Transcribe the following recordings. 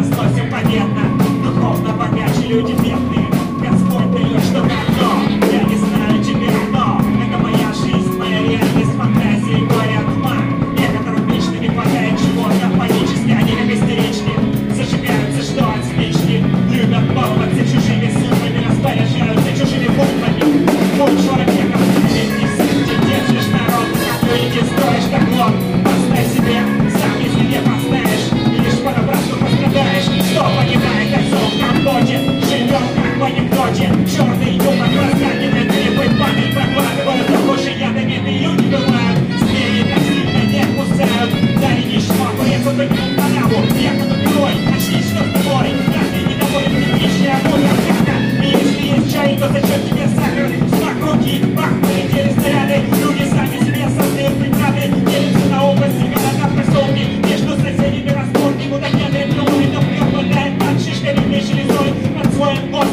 разносим победно Духовно богаче Под слоем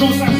вот он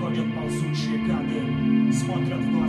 ходят ползучие гады, смотрят в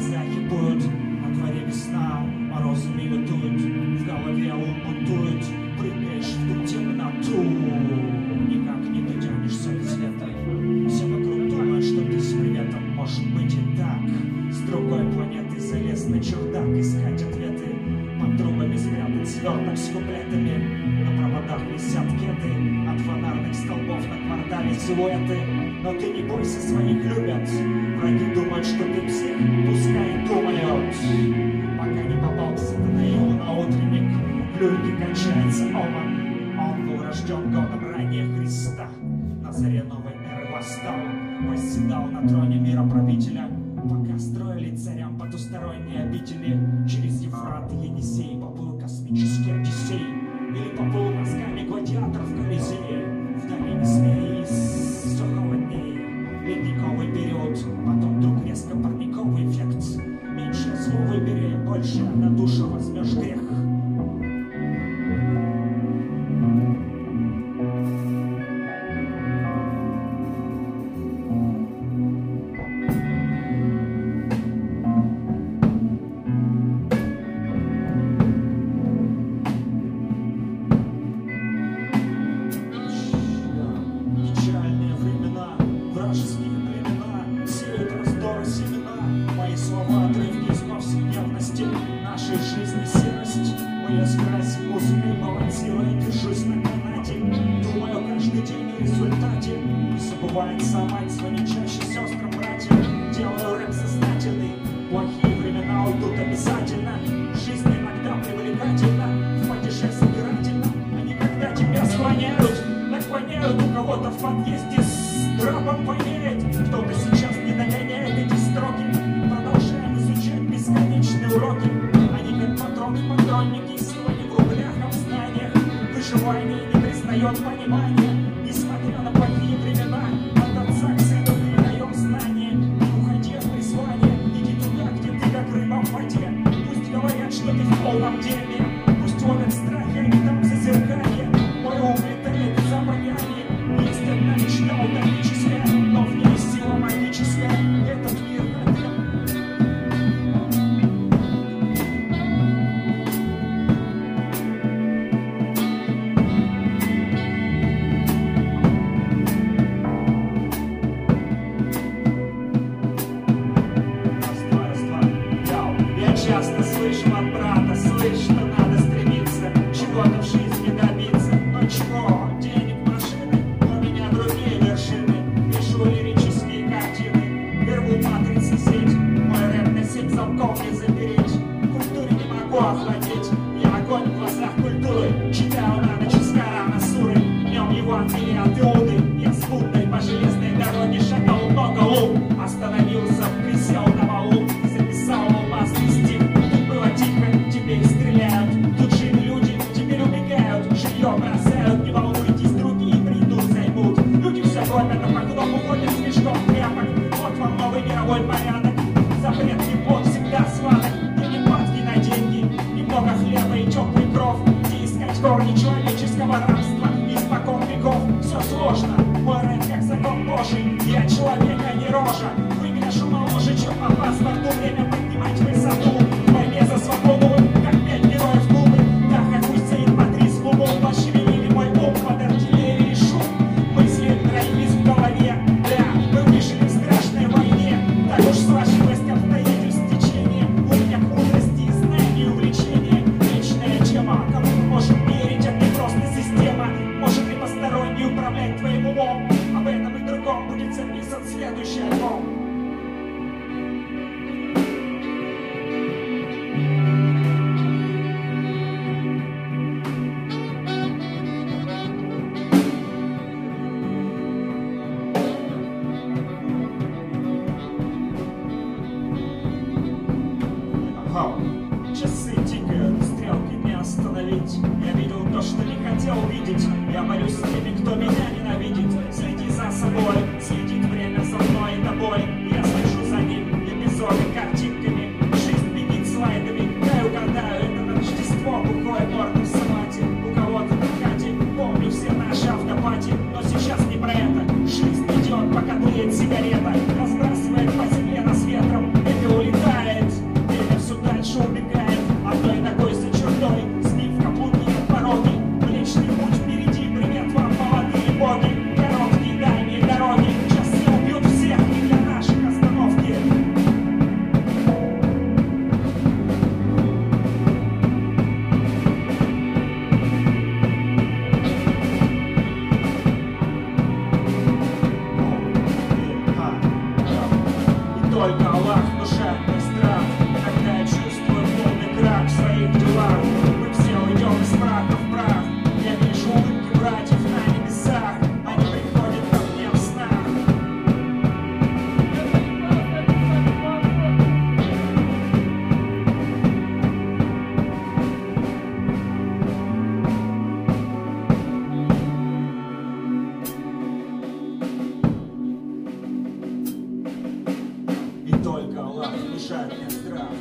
drop a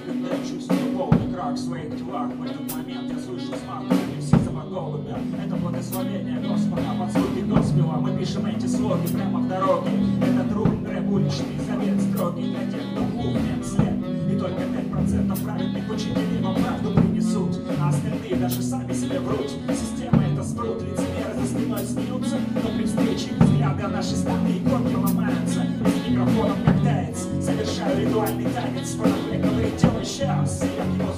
Прячусь в полный крах своих телах В этот момент я слышу смак смарт все собак голубя Это благословение Господа Под звуки Госпела мы пишем эти слоги Прямо в дороге Это труд, рэп, уличный завет Строгий для тех, кто глух, след И только пять процентов праведных учителей Вам правду принесут А остальные даже сами себе врут Система это спрут, лицемеры за спиной смеются Но при встрече взгляды наши стальные корки ломаются Из микрофонов, когда Everybody know I think I can smile Like a little jelly shell. See, I keep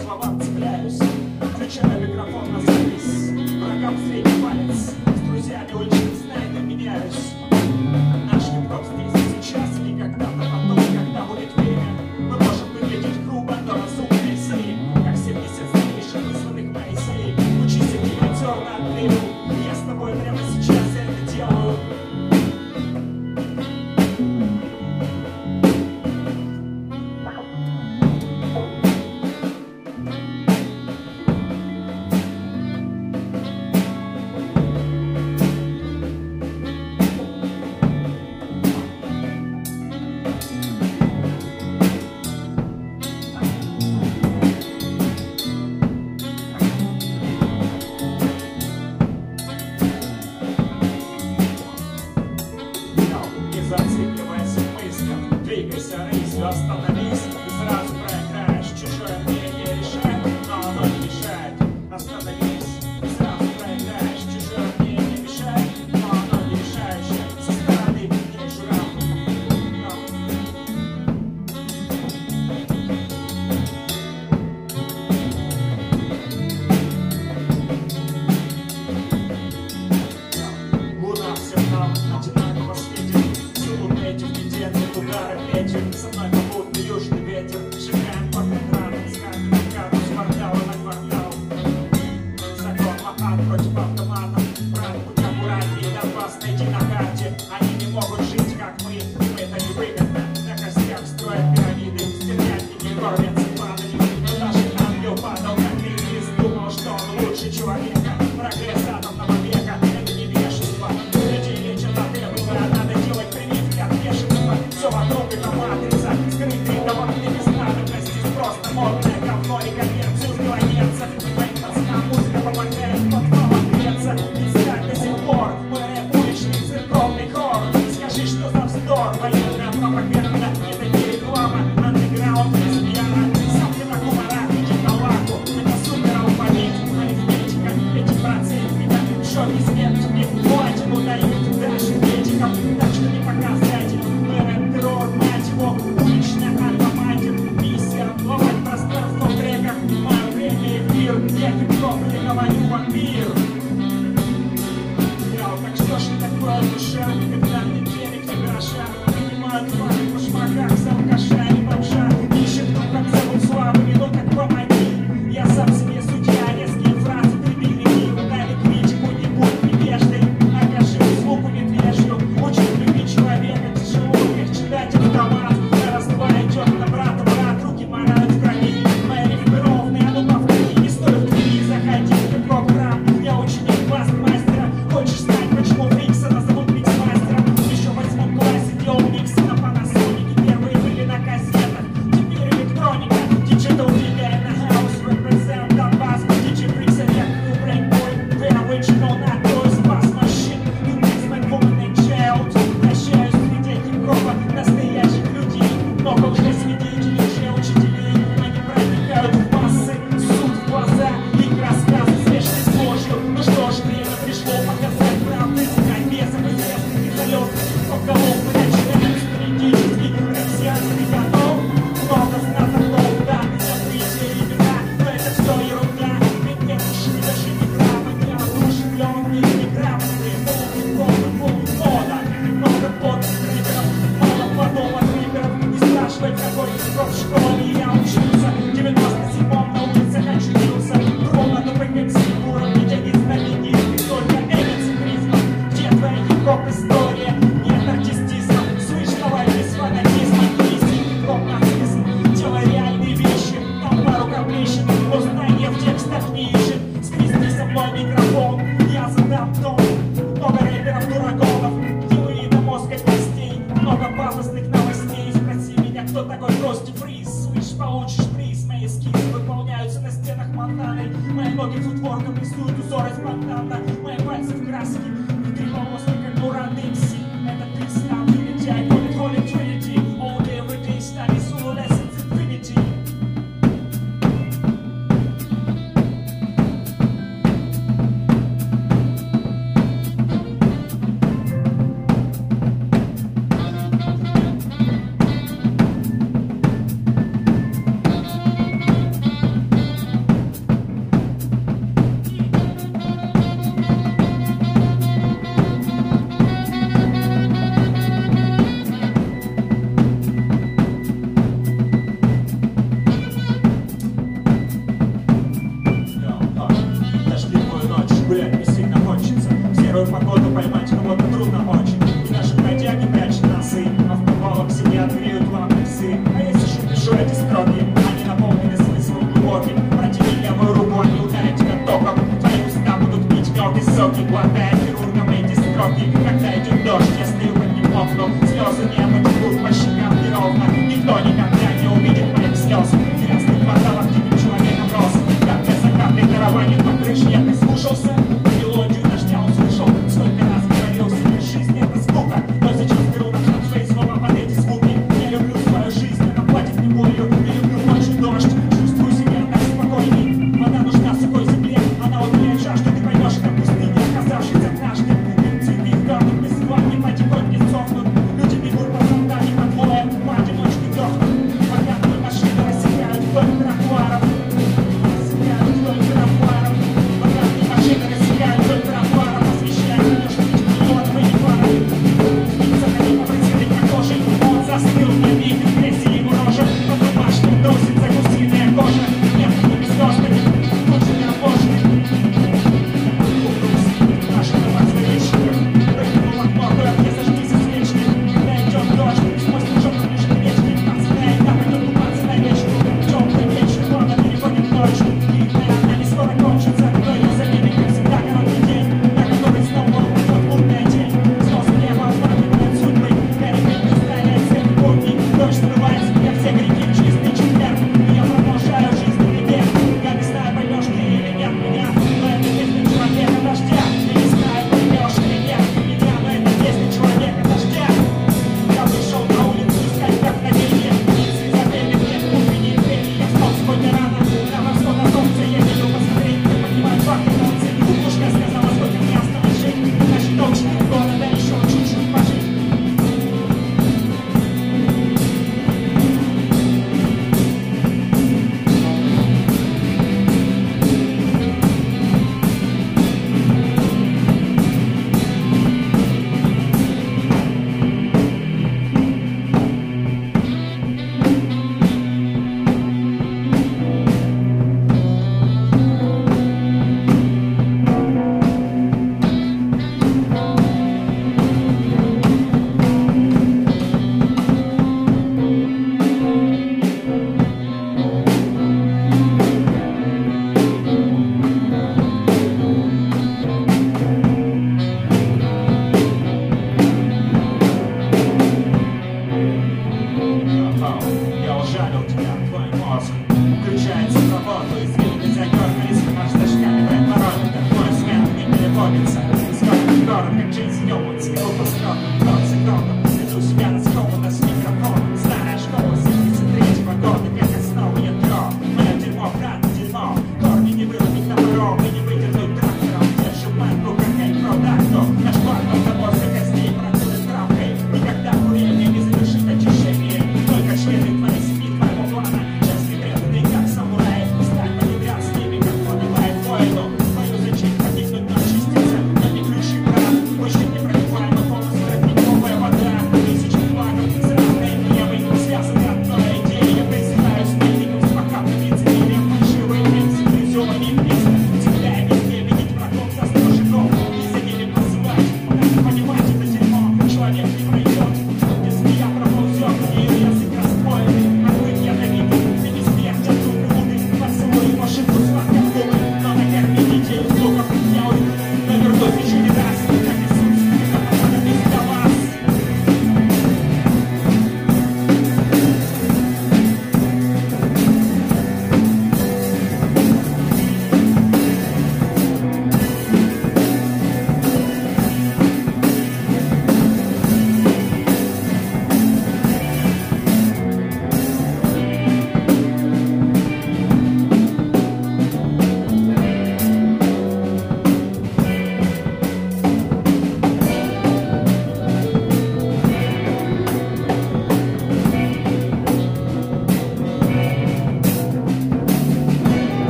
power, urge power. feel